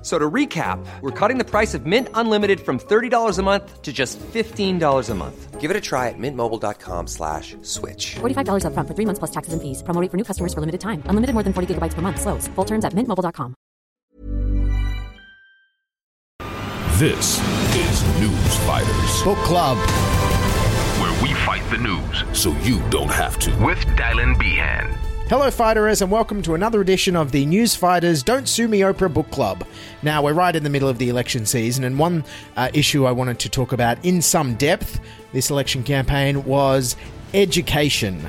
F- So to recap, we're cutting the price of Mint Unlimited from $30 a month to just $15 a month. Give it a try at mintmobile.com slash switch. $45 upfront for three months plus taxes and fees. Promo rate for new customers for limited time. Unlimited more than 40 gigabytes per month. Slows. Full terms at mintmobile.com. This is News Fighters, Book Club. where we fight the news so you don't have to. With Dylan Behan. Hello, fighterers, and welcome to another edition of the News Fighters Don't Sue Me Oprah Book Club. Now, we're right in the middle of the election season, and one uh, issue I wanted to talk about in some depth this election campaign was education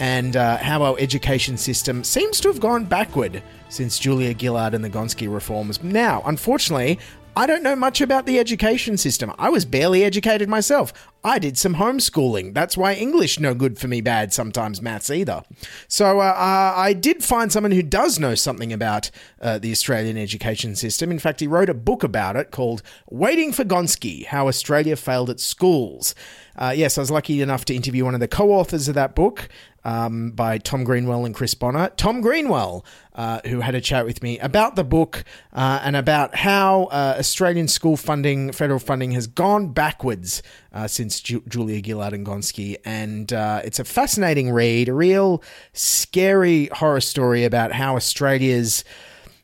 and uh, how our education system seems to have gone backward since Julia Gillard and the Gonski reforms. Now, unfortunately, I don't know much about the education system. I was barely educated myself. I did some homeschooling. That's why English no good for me bad, sometimes maths either. So uh, uh, I did find someone who does know something about uh, the Australian education system. In fact, he wrote a book about it called Waiting for Gonski How Australia Failed at Schools. Uh, yes, I was lucky enough to interview one of the co authors of that book um, by Tom Greenwell and Chris Bonnor. Tom Greenwell, uh, who had a chat with me about the book uh, and about how uh, Australian school funding, federal funding, has gone backwards uh, since Ju- Julia Gillard and Gonski. And uh, it's a fascinating read, a real scary horror story about how Australia's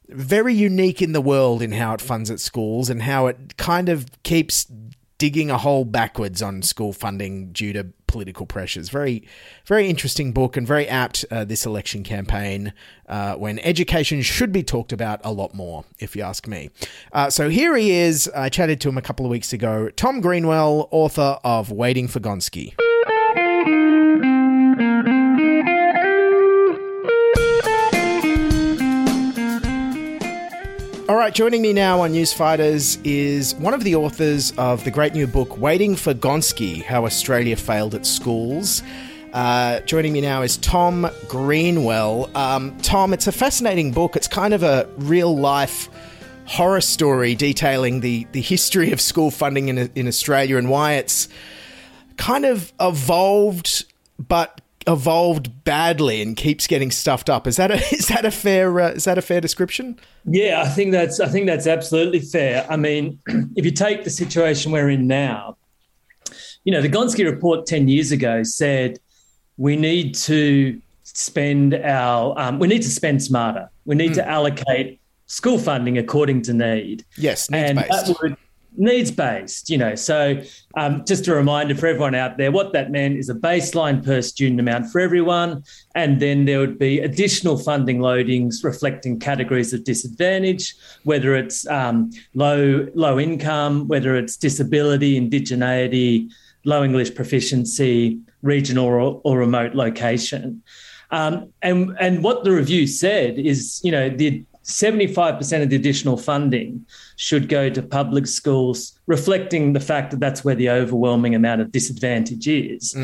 very unique in the world in how it funds its schools and how it kind of keeps digging a hole backwards on school funding due to political pressures. Very, very interesting book and very apt uh, this election campaign uh, when education should be talked about a lot more, if you ask me. Uh, so here he is. I chatted to him a couple of weeks ago. Tom Greenwell, author of Waiting for Gonski. All right, joining me now on News Fighters is one of the authors of the great new book, Waiting for Gonski How Australia Failed at Schools. Uh, joining me now is Tom Greenwell. Um, Tom, it's a fascinating book. It's kind of a real life horror story detailing the, the history of school funding in, in Australia and why it's kind of evolved, but evolved badly and keeps getting stuffed up. Is that a is that a fair uh, is that a fair description? Yeah, I think that's I think that's absolutely fair. I mean, if you take the situation we're in now, you know, the Gonski report ten years ago said we need to spend our um, we need to spend smarter. We need to allocate school funding according to need. Yes, and that would needs based. You know, so um, just a reminder for everyone out there, what that meant is a baseline per student amount for everyone, and then there would be additional funding loadings reflecting categories of disadvantage, whether it's um, low low income, whether it's disability, indigeneity, low English proficiency, regional or, or remote location. Um, and and what the review said is, you know, the 75% of the additional funding should go to public schools, reflecting the fact that that's where the overwhelming amount of disadvantage is.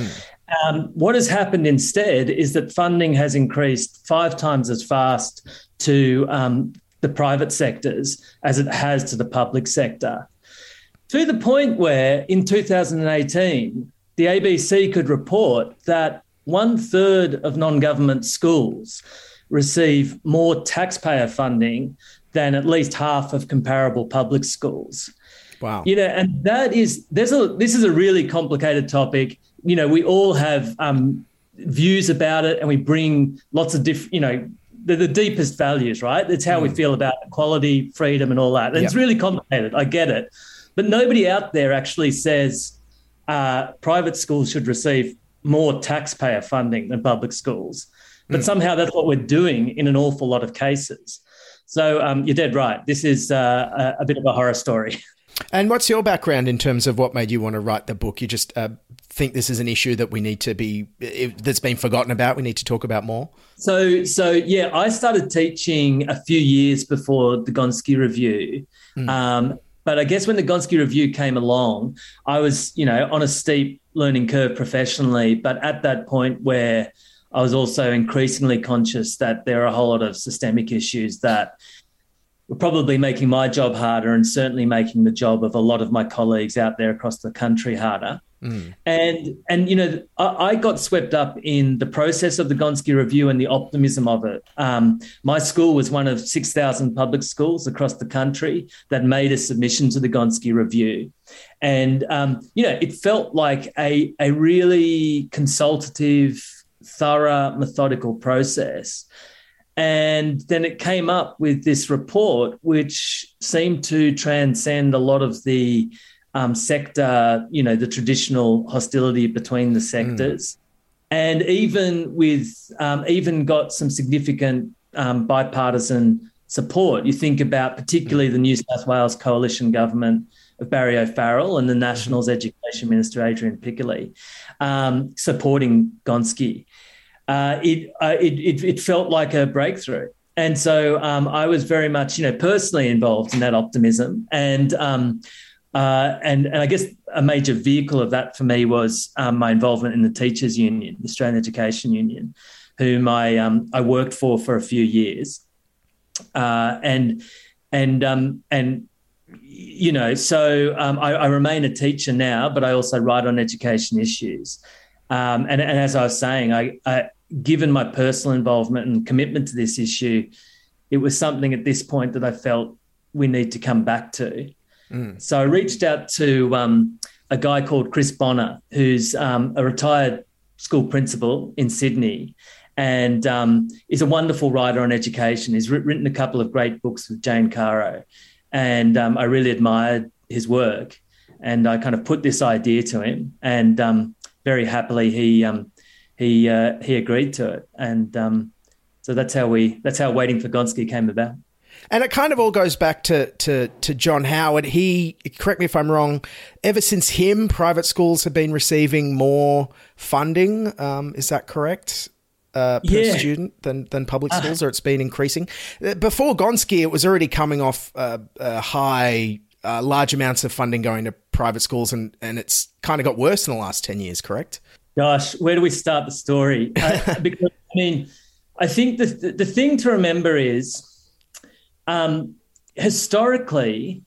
Um, what has happened instead is that funding has increased five times as fast to um, the private sectors as it has to the public sector. To the point where in 2018, the ABC could report that one third of non government schools receive more taxpayer funding than at least half of comparable public schools. Wow. You know, and that is there's a this is a really complicated topic. You know, we all have um, views about it, and we bring lots of different. You know, the, the deepest values, right? It's how mm. we feel about equality, freedom, and all that. And yep. It's really complicated. I get it, but nobody out there actually says uh, private schools should receive more taxpayer funding than public schools. But mm. somehow that's what we're doing in an awful lot of cases. So um, you're dead right. This is uh, a, a bit of a horror story. And what's your background in terms of what made you want to write the book? You just uh, think this is an issue that we need to be that's been forgotten about. We need to talk about more. So, so yeah, I started teaching a few years before the Gonski Review. Mm. Um, but I guess when the Gonski Review came along, I was, you know, on a steep learning curve professionally. But at that point where I was also increasingly conscious that there are a whole lot of systemic issues that were probably making my job harder and certainly making the job of a lot of my colleagues out there across the country harder. Mm. And and you know, I, I, got swept up in the process of the Gonski Review and the optimism of it. Um, my school was one of six thousand public schools across the country that made a submission to the Gonski Review, and um, you know, it felt like a a really consultative, thorough, methodical process. And then it came up with this report, which seemed to transcend a lot of the um, sector, you know, the traditional hostility between the hmm. sectors, mm. and even with um, even got some significant um, bipartisan support. You think about particularly the New South Wales coalition government of Barry O'Farrell and the Nationals Education Minister Adrian Piccoli um, supporting Gonski. Uh, it, uh, it, it, it felt like a breakthrough. And so um, I was very much, you know, personally involved in that optimism. And um, uh, and, and I guess a major vehicle of that for me was um, my involvement in the Teachers Union, the Australian Education Union, whom I um, I worked for for a few years, uh, and and um, and you know, so um, I, I, remain a teacher now, but I also write on education issues. Um, and, and, as I was saying, I, I, given my personal involvement and commitment to this issue, it was something at this point that I felt we need to come back to. Mm. So I reached out to um, a guy called Chris Bonnor, who's um, a retired school principal in Sydney and um, is a wonderful writer on education. He's written a couple of great books with Jane Caro. And um, I really admired his work. And I kind of put this idea to him. And um, very happily, he, um, he, uh, he agreed to it. And so that's how we that's how waiting for Gonski came about. And it kind of all goes back to, to, to John Howard. He, correct me if I'm wrong, ever since him, private schools have been receiving more funding. Um, is that correct? Uh, per yeah. student than than public uh-huh. schools, uh, or it's been increasing. Uh, before Gonski, it was already coming off uh, uh, high, uh, large amounts of funding going to private schools, and and it's kind of got worse in the last ten years. Correct? Gosh, where do we start the story? because I mean, I think the the thing to remember is um, historically,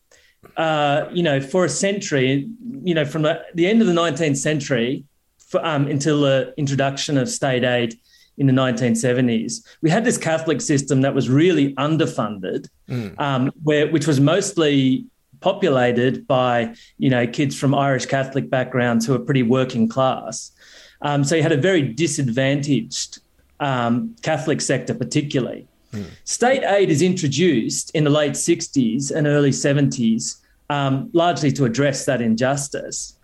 uh, you know, for a century, you know, from the, the end of the 19th century for, um, until the introduction of state aid in the 1970s, we had this Catholic system that was really underfunded, mm. um, where which was mostly populated by you know kids from Irish Catholic backgrounds who are pretty working class. Um, so you had a very disadvantaged um, Catholic sector, particularly. State aid is introduced in the late 60s and early 70s, um, largely to address that injustice.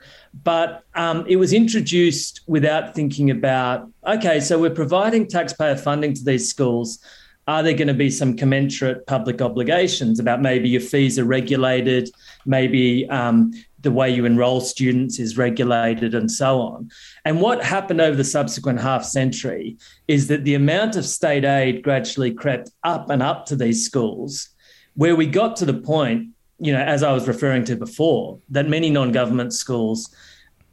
But um, it was introduced without thinking about okay, so we're providing taxpayer funding to these schools. Are there going to be some commensurate public obligations about maybe your fees are regulated, maybe um, the way you enroll students is regulated and so on. And what happened over the subsequent half century is that the amount of state aid gradually crept up and up to these schools, where we got to the point, you know, as I was referring to before, that many non government schools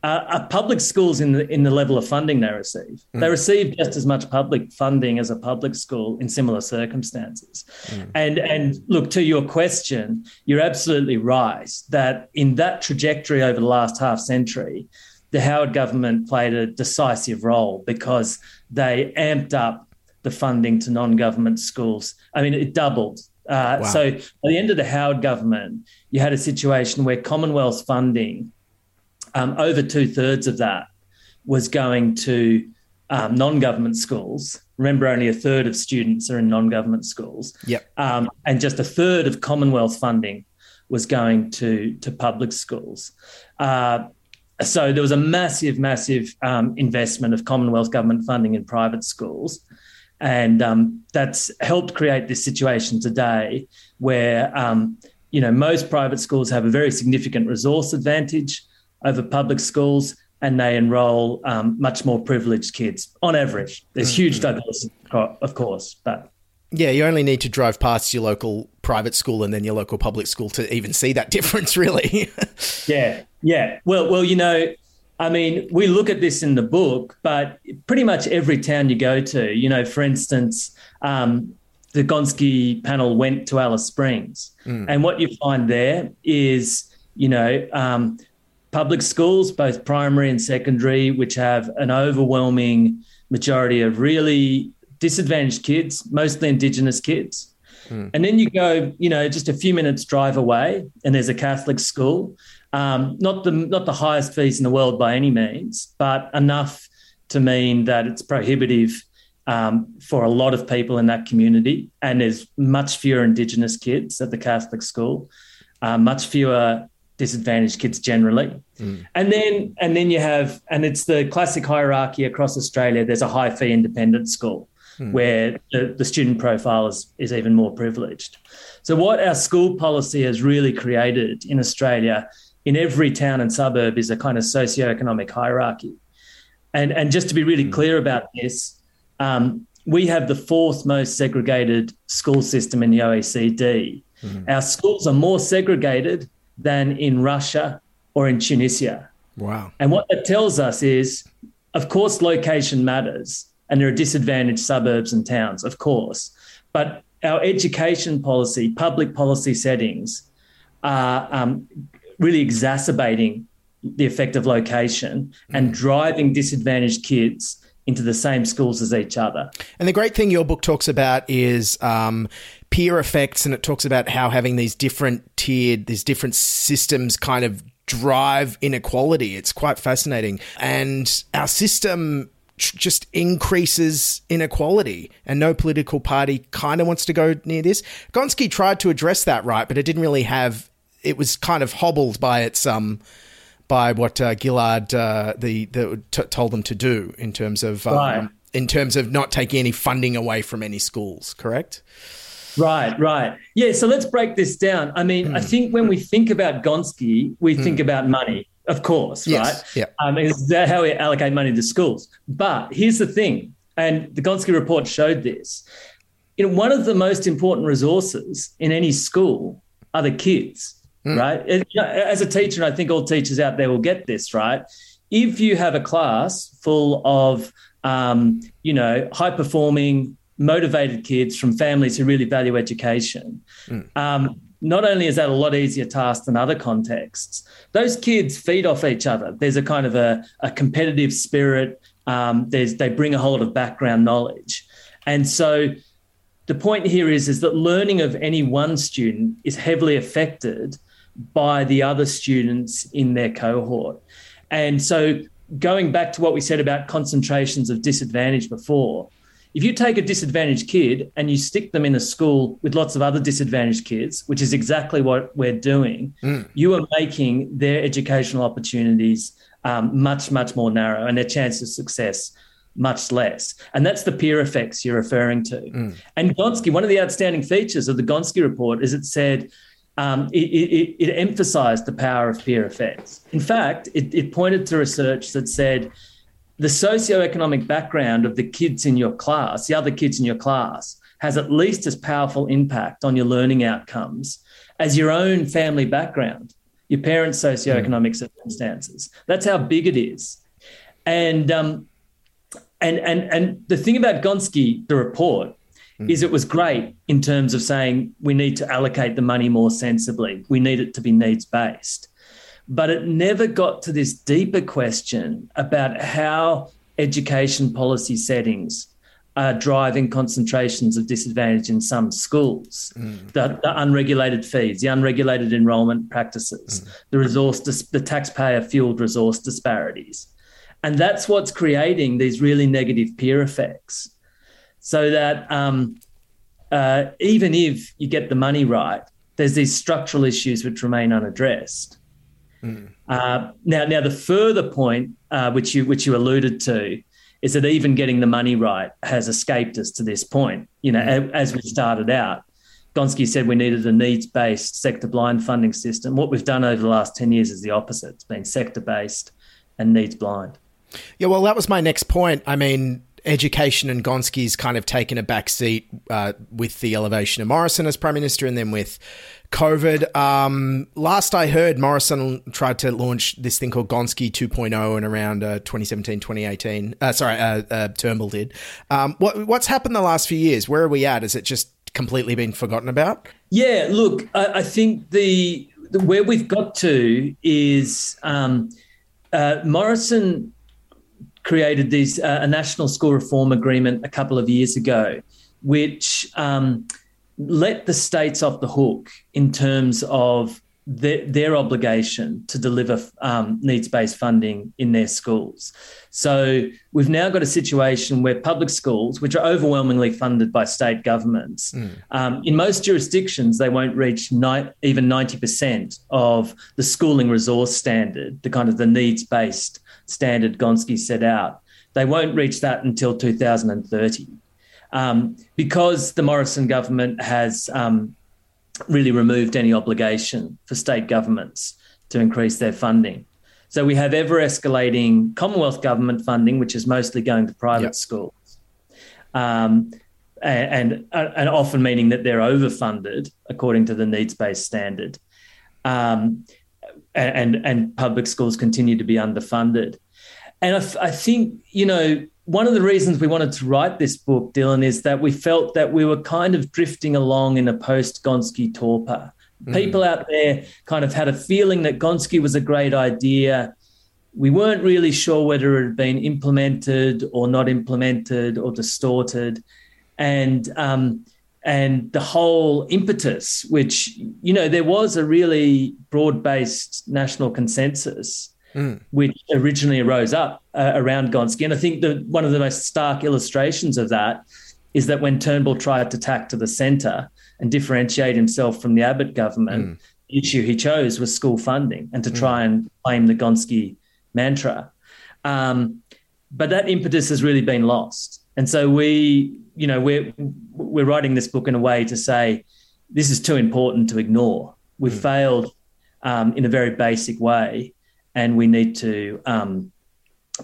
uh, are public schools in the in the level of funding they receive. Mm. They receive just as much public funding as a public school in similar circumstances. Mm. And and look to your question, you're absolutely right that in that trajectory over the last half century, the Howard government played a decisive role because they amped up the funding to non-government schools. I mean, it doubled Uh, Wow. So by the end of the Howard government, you had a situation where Commonwealth funding, um, over two thirds of that was going to um, non government schools. Remember, only a third of students are in non government schools. Yep. Um, and just a third of Commonwealth funding was going to, to public schools. Uh, so there was a massive, massive um, investment of Commonwealth government funding in private schools. And um, that's helped create this situation today where, um, you know, most private schools have a very significant resource advantage over public schools and they enroll um, much more privileged kids on average. There's huge diversity, of course, but Yeah, you only need to drive past your local private school and then your local public school to even see that difference, really. Yeah, yeah. Well, well, you know, I mean, we look at this in the book, but pretty much every town you go to, you know, for instance, um, the Gonski panel went to Alice Springs, and what you find there is, you know, um, public schools, both primary and secondary, which have an overwhelming majority of really disadvantaged kids, mostly Indigenous kids. And then you go, you know, just a few minutes drive away, and there's a Catholic school. Um, not the not the highest fees in the world by any means, but enough to mean that it's prohibitive um, for a lot of people in that community. And there's much fewer Indigenous kids at the Catholic school, uh, much fewer disadvantaged kids generally. And then and then you have, and it's the classic hierarchy across Australia. There's a high fee independent school where the, the student profile is, is even more privileged. So what our school policy has really created in Australia in every town and suburb is a kind of socioeconomic hierarchy. And, and just to be really clear about this, um, we have the fourth most segregated school system in the OECD. Our schools are more segregated than in Russia or in Tunisia. wow. And what that tells us is, of course, location matters, and there are disadvantaged suburbs and towns, of course. But our education policy, public policy settings, are um, really exacerbating the effect of location and driving disadvantaged kids into the same schools as each other. And the great thing your book talks about is um, peer effects, and it talks about how having these different tiered, these different systems kind of drive inequality. It's quite fascinating. And our system just increases inequality, and no political party kind of wants to go near this. Gonski tried to address that, right, but it didn't really have. It was kind of hobbled by its um, by what uh, Gillard uh, the, the t- told them to do in terms of um, Right. in terms of not taking any funding away from any schools. Correct? Right, right. Yeah, so let's break this down. I mean, I think when we think about Gonski, we think about money, of course, Yes, right? yeah. Um, is that how we allocate money to schools? But here's the thing, and the Gonski report showed this. You know, one of the most important resources in any school are the kids, right? And, you know, as a teacher, and I think all teachers out there will get this, right? If you have a class full of, um, you know, high performing, motivated kids from families who really value education, um, not only is that a lot easier task than other contexts, those kids feed off each other. There's a kind of a, a competitive spirit. Um, there's they bring a whole lot of background knowledge, and so the point here is is that learning of any one student is heavily affected by the other students in their cohort. And so going back to what we said about concentrations of disadvantage before, if you take a disadvantaged kid and you stick them in a school with lots of other disadvantaged kids, which is exactly what we're doing, you are making their educational opportunities um, much, much more narrow and their chance of success much less. And that's the peer effects you're referring to. And Gonski, one of the outstanding features of the Gonski report is it said um, it, it, it emphasized the power of peer effects. In fact, it, it pointed to research that said the socioeconomic background of the kids in your class, the other kids in your class, has at least as powerful impact on your learning outcomes as your own family background, your parents' socioeconomic circumstances. That's how big it is. And um, and and and the thing about Gonski, the report, is it was great in terms of saying we need to allocate the money more sensibly. We need it to be needs based. But it never got to this deeper question about how education policy settings are driving concentrations of disadvantage in some schools. Mm. The, the, unregulated fees, the unregulated enrolment practices, mm. the resource, the taxpayer fueled resource disparities. And that's what's creating these really negative peer effects. So that um, uh, even if you get the money right, there's these structural issues which remain unaddressed. Mm. Uh, now, now the further point, uh, which you which you alluded to, is that even getting the money right has escaped us to this point. You know, mm. as we started out, Gonski said we needed a needs based sector blind funding system. What we've done over the last ten years is the opposite. It's been sector based and needs blind. Yeah, well, that was my next point. I mean, education and Gonski's kind of taken a back seat uh, with the elevation of Morrison as Prime Minister and then with COVID. Um, last I heard, Morrison tried to launch this thing called Gonski 2.0 in around uh, 2017, 2018. Uh, sorry, uh, uh, Turnbull did. Um, what, what's happened the last few years? Where are we at? Is it just completely been forgotten about? Yeah, look, I, I think the, the, where we've got to is um, uh, Morrison created these uh, a national school reform agreement a couple of years ago, which um, let the states off the hook in terms of their, their obligation to deliver um, needs based funding in their schools. So we've now got a situation where public schools, which are overwhelmingly funded by state governments, mm. um, in most jurisdictions, they won't reach ni- even 90% of the schooling resource standard, the kind of the needs based standard Gonski set out. They won't reach that until 2030 um, because the Morrison government has um, really removed any obligation for state governments to increase their funding. So we have ever escalating Commonwealth government funding, which is mostly going to private yep. schools. Um, and, and, and often meaning that they're overfunded according to the needs based standard. Um, and and public schools continue to be underfunded. And I, I think you know one of the reasons we wanted to write this book, Dylan, is that we felt that we were kind of drifting along in a post Gonski torpor. Mm. People out there kind of had a feeling that Gonski was a great idea. We weren't really sure whether it had been implemented or not implemented or distorted. And um, and the whole impetus, which, you know, there was a really broad based national consensus, mm. which originally arose up uh, around Gonski. And I think the, one of the most stark illustrations of that is that when Turnbull tried to tack to the centre and differentiate himself from the Abbott government, mm. the issue he chose was school funding and to mm. try and claim the Gonski mantra. Um, but that impetus has really been lost. And so we, you know, we're we're writing this book in a way to say this is too important to ignore. We've mm. failed um, in a very basic way, and we need to um,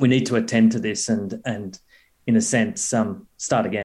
we need to attend to this and and in a sense um, start again.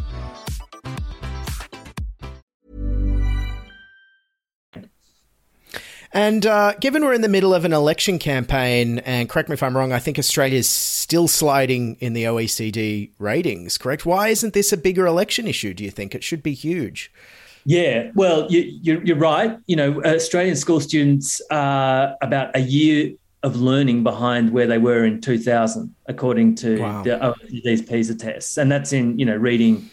And uh, given we're in the middle of an election campaign, and correct me if I'm wrong, I think Australia's still sliding in the OECD ratings, correct? Why isn't this a bigger election issue, do you think? It should be huge. Yeah, well, you, are right. You know, Australian school students are about a year of learning behind where they were in 2000, according to wow. the, these PISA tests, and that's in you know reading,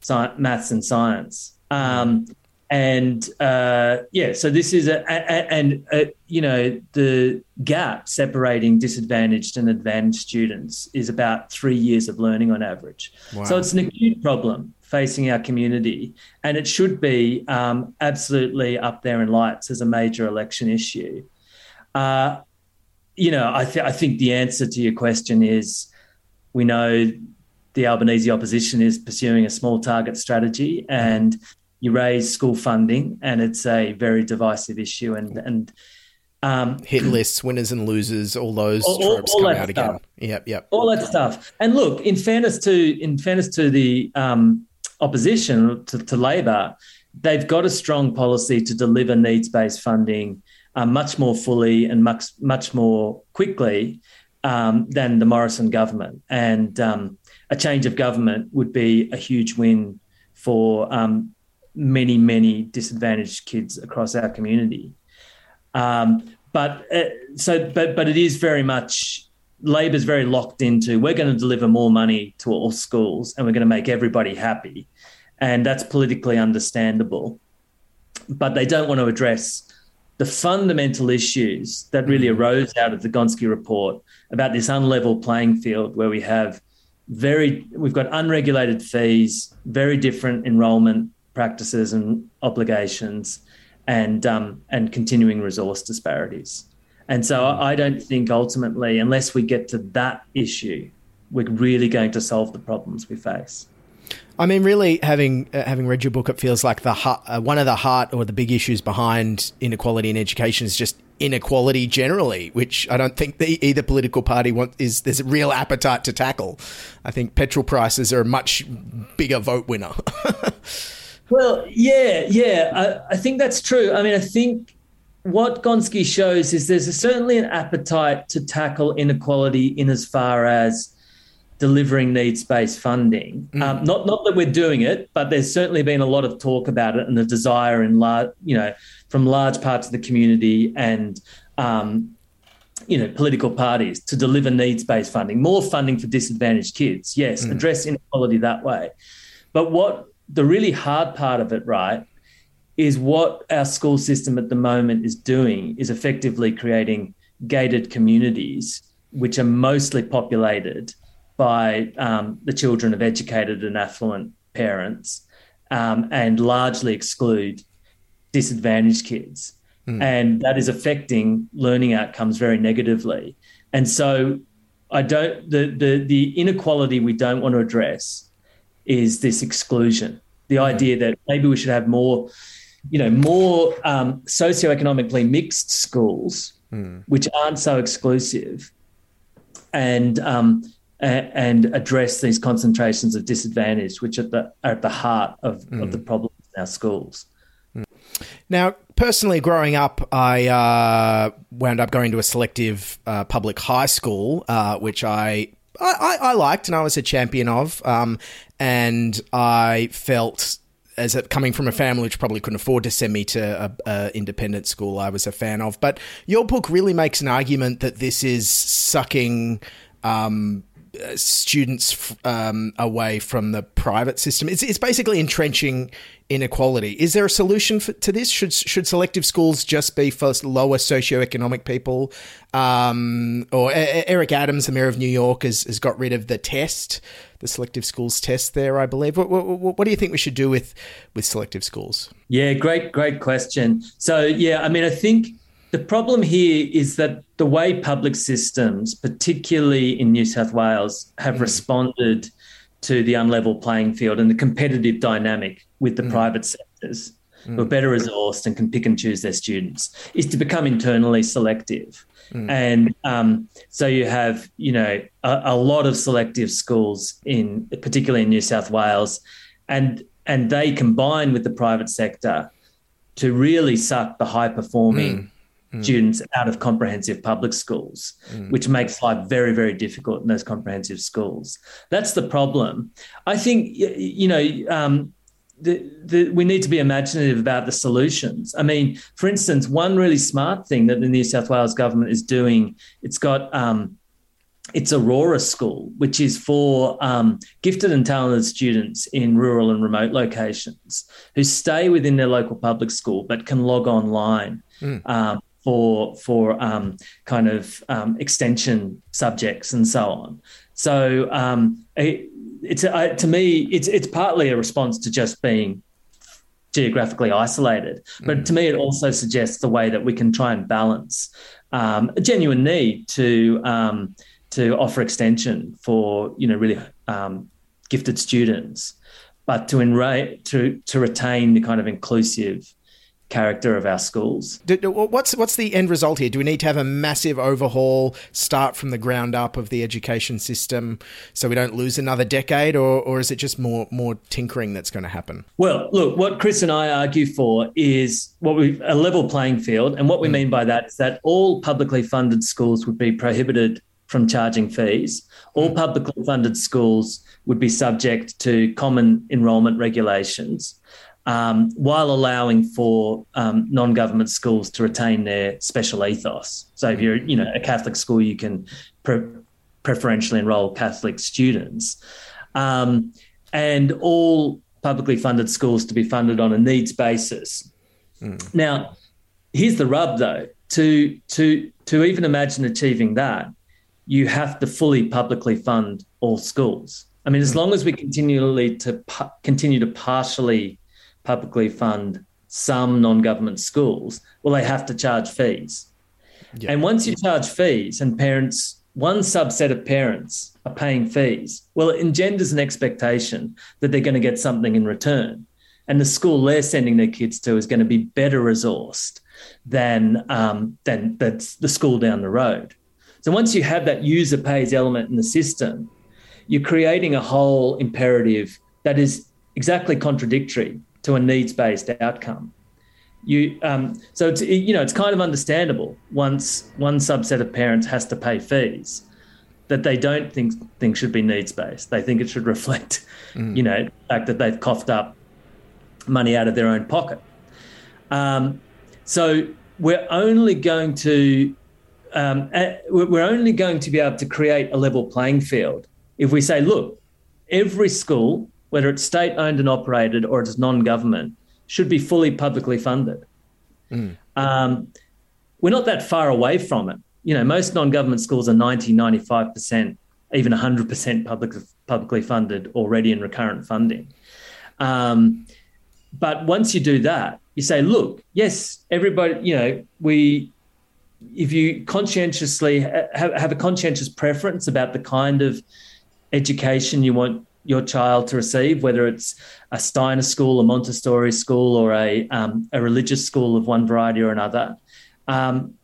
science, maths, and science. Um, and uh, yeah, so this is a, a and a, you know the gap separating disadvantaged and advantaged students is about three years of learning on average. Wow. So it's an acute problem facing our community, and it should be um, absolutely up there in lights as a major election issue. Uh, you know, I, th- I think the answer to your question is we know the Albanese opposition is pursuing a small target strategy and you raise school funding and it's a very divisive issue and and um, hit lists, winners and losers, all those all, tropes all, all come out stuff. again. Yep, yep. All that stuff. And look, in fairness to in fairness to the um, opposition to, to Labor, they've got a strong policy to deliver needs based funding uh, much more fully and much much more quickly um, than the Morrison government. And um, a change of government would be a huge win for um, many many disadvantaged kids across our community. Um, but uh, so but but it is very much Labor's very locked into we're going to deliver more money to all schools and we're going to make everybody happy. And that's politically understandable. But they don't want to address the fundamental issues that really mm. arose out of the Gonski report about this unlevel playing field where we have very we've got unregulated fees, very different enrolment practices and obligations, and um, and continuing resource disparities. And so mm. I don't think ultimately, unless we get to that issue, we're really going to solve the problems we face. I mean, really, having uh, having read your book, it feels like the uh, one of the heart or the big issues behind inequality in education is just inequality generally, which I don't think the, either political party want is there's a real appetite to tackle. I think petrol prices are a much bigger vote winner. well, yeah, yeah, I, I think that's true. I mean, I think what Gonski shows is there's a, certainly an appetite to tackle inequality in as far as delivering needs-based funding. Mm. Um, not not that we're doing it, but there's certainly been a lot of talk about it and the desire in large, you know, from large parts of the community and um, you know political parties to deliver needs-based funding, more funding for disadvantaged kids. Yes, mm. address inequality that way. But what the really hard part of it, right, is what our school system at the moment is doing is effectively creating gated communities which are mostly populated by um, the children of educated and affluent parents um, and largely exclude disadvantaged kids. Mm. And that is affecting learning outcomes very negatively. And so I don't the, the the inequality we don't want to address is this exclusion. The idea that maybe we should have more, you know, more um, socioeconomically mixed schools, mm. which aren't so exclusive, and um, and address these concentrations of disadvantage, which are, the, are at the heart of, mm. of the mm. problems in our schools. Now, personally, growing up, I uh, wound up going to a selective uh, public high school, uh, which I, I, I liked and I was a champion of, um, and I felt as a, coming from a family which probably couldn't afford to send me to a, a, independent school, I was a fan of. But your book really makes an argument that this is sucking um, students um, away from the private system. It's, it's basically entrenching inequality. Is there a solution for, to this? Should should selective schools just be for lower socioeconomic people? Um, or Eric Adams, the mayor of New York, has, has got rid of the test, the selective schools test. There, I believe. What, what, what do you think we should do with with selective schools? Yeah, great, great question. So yeah, I mean, I think the problem here is that the way public systems, particularly in New South Wales, have mm. responded to the unlevel playing field and the competitive dynamic with the mm. private sectors mm. who are better resourced and can pick and choose their students is to become internally selective. Mm. And um, so you have, you know, a, a, lot of selective schools in, particularly in New South Wales, and and they combine with the private sector to really suck the high performing mm students out of comprehensive public schools, which makes life very, very difficult in those comprehensive schools. That's the problem. I think, you know, um, the, the, we need to be imaginative about the solutions. I mean, for instance, one really smart thing that the New South Wales government is doing, it's got um, it's Aurora School, which is for um, gifted and talented students in rural and remote locations who stay within their local public school but can log online um, for for um, kind of um, extension subjects and so on. So um, it, it's uh, to me, it's it's partly a response to just being geographically isolated. But to me, it also suggests the way that we can try and balance um, a genuine need to um, to offer extension for you know really um, gifted students, but to enra- to to retain the kind of inclusive character of our schools. What's what's the end result here? Do we need to have a massive overhaul, start from the ground up of the education system, so we don't lose another decade, or or is it just more more tinkering that's going to happen? Well, look, what Chris and I argue for is what we a level playing field, and what we mm. mean by that is that all publicly funded schools would be prohibited from charging fees. Mm. All publicly funded schools would be subject to common enrolment regulations, um, while allowing for um, non-government schools to retain their special ethos. So, if you're, you know, a Catholic school, you can pre- preferentially enroll Catholic students, um, and all publicly funded schools to be funded on a needs basis. Now, here's the rub, though. To to to even imagine achieving that, you have to fully publicly fund all schools. I mean, as long as we continually to pu- continue to partially publicly fund some non-government schools, well, they have to charge fees. And once you charge fees, and parents, one subset of parents are paying fees, well, it engenders an expectation that they're going to get something in return. And the school they're sending their kids to is going to be better resourced than um, than that's the school down the road. So once you have that user pays element in the system, you're creating a whole imperative that is exactly contradictory to a needs-based outcome. You um, so it's you know it's kind of understandable once one subset of parents has to pay fees that they don't think things should be needs-based. They think it should reflect, you know, the fact that they've coughed up money out of their own pocket. Um, so we're only going to um, we're only going to be able to create a level playing field if we say, look, every school, whether it's state owned and operated or it's non government, should be fully publicly funded. Um, we're not that far away from it. You know, most non government schools are 90, 95%, even 100% public, publicly funded already in recurrent funding. Um, but once you do that, you say, look, yes, everybody, you know, we, if you conscientiously have, have a conscientious preference about the kind of education you want your child to receive, whether it's a Steiner school, a Montessori school, or a, um, a religious school of one variety or another, um,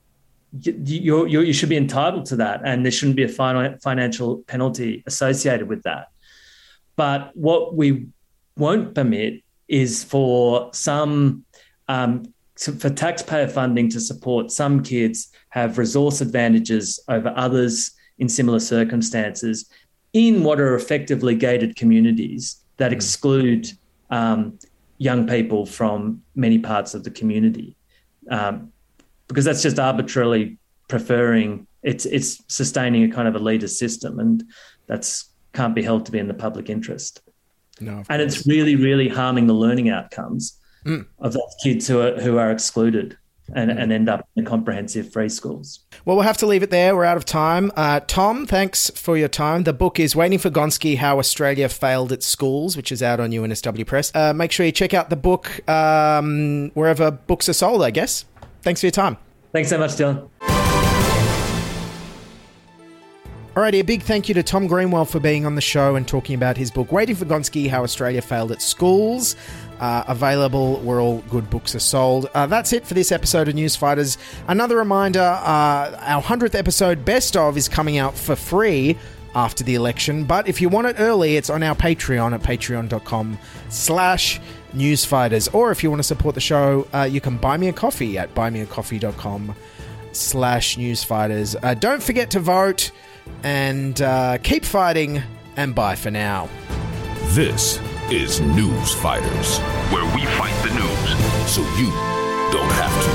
you, you, should be entitled to that, and there shouldn't be a fin- financial penalty associated with that. But what we won't permit is for some um, for taxpayer funding to support some kids have resource advantages over others in similar circumstances in what are effectively gated communities that exclude um, young people from many parts of the community, um, because that's just arbitrarily preferring it's it's sustaining a kind of elitist system, and that's can't be held to be in the public interest. No, And it's really, really harming the learning outcomes of those kids who are who are excluded and, and end up in comprehensive free schools. Well, we'll have to leave it there. We're out of time. Uh, Tom, thanks for your time. The book is Waiting for Gonski How Australia Failed at Schools, which is out on UNSW Press. Uh, make sure you check out the book um, wherever books are sold, I guess. Thanks for your time. Thanks so much, Dylan. Alrighty, a big thank you to Tom Greenwell for being on the show and talking about his book, Waiting for Gonski How Australia Failed at Schools. Uh, available where all good books are sold. Uh, that's it for this episode of News Fighters. Another reminder uh, our 100th episode, Best of, is coming out for free after the election. But if you want it early, it's on our Patreon at patreon.com slash newsfighters. Or if you want to support the show, uh, you can buy me a coffee at buymeacoffee.com slash newsfighters. Uh, don't forget to vote and uh, keep fighting and bye for now. This is News Fighters, where we fight the news so you don't have to.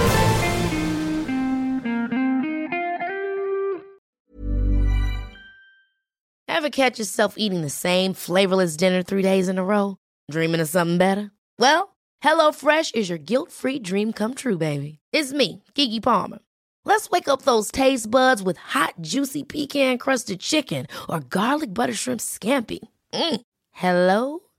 Ever catch yourself eating the same flavorless dinner three days in a row? Dreaming of something better? Well, HelloFresh is your guilt free dream come true, baby. It's me, Keke Palmer. Let's wake up those taste buds with hot, juicy pecan crusted chicken or garlic butter shrimp scampi. Mm. Hello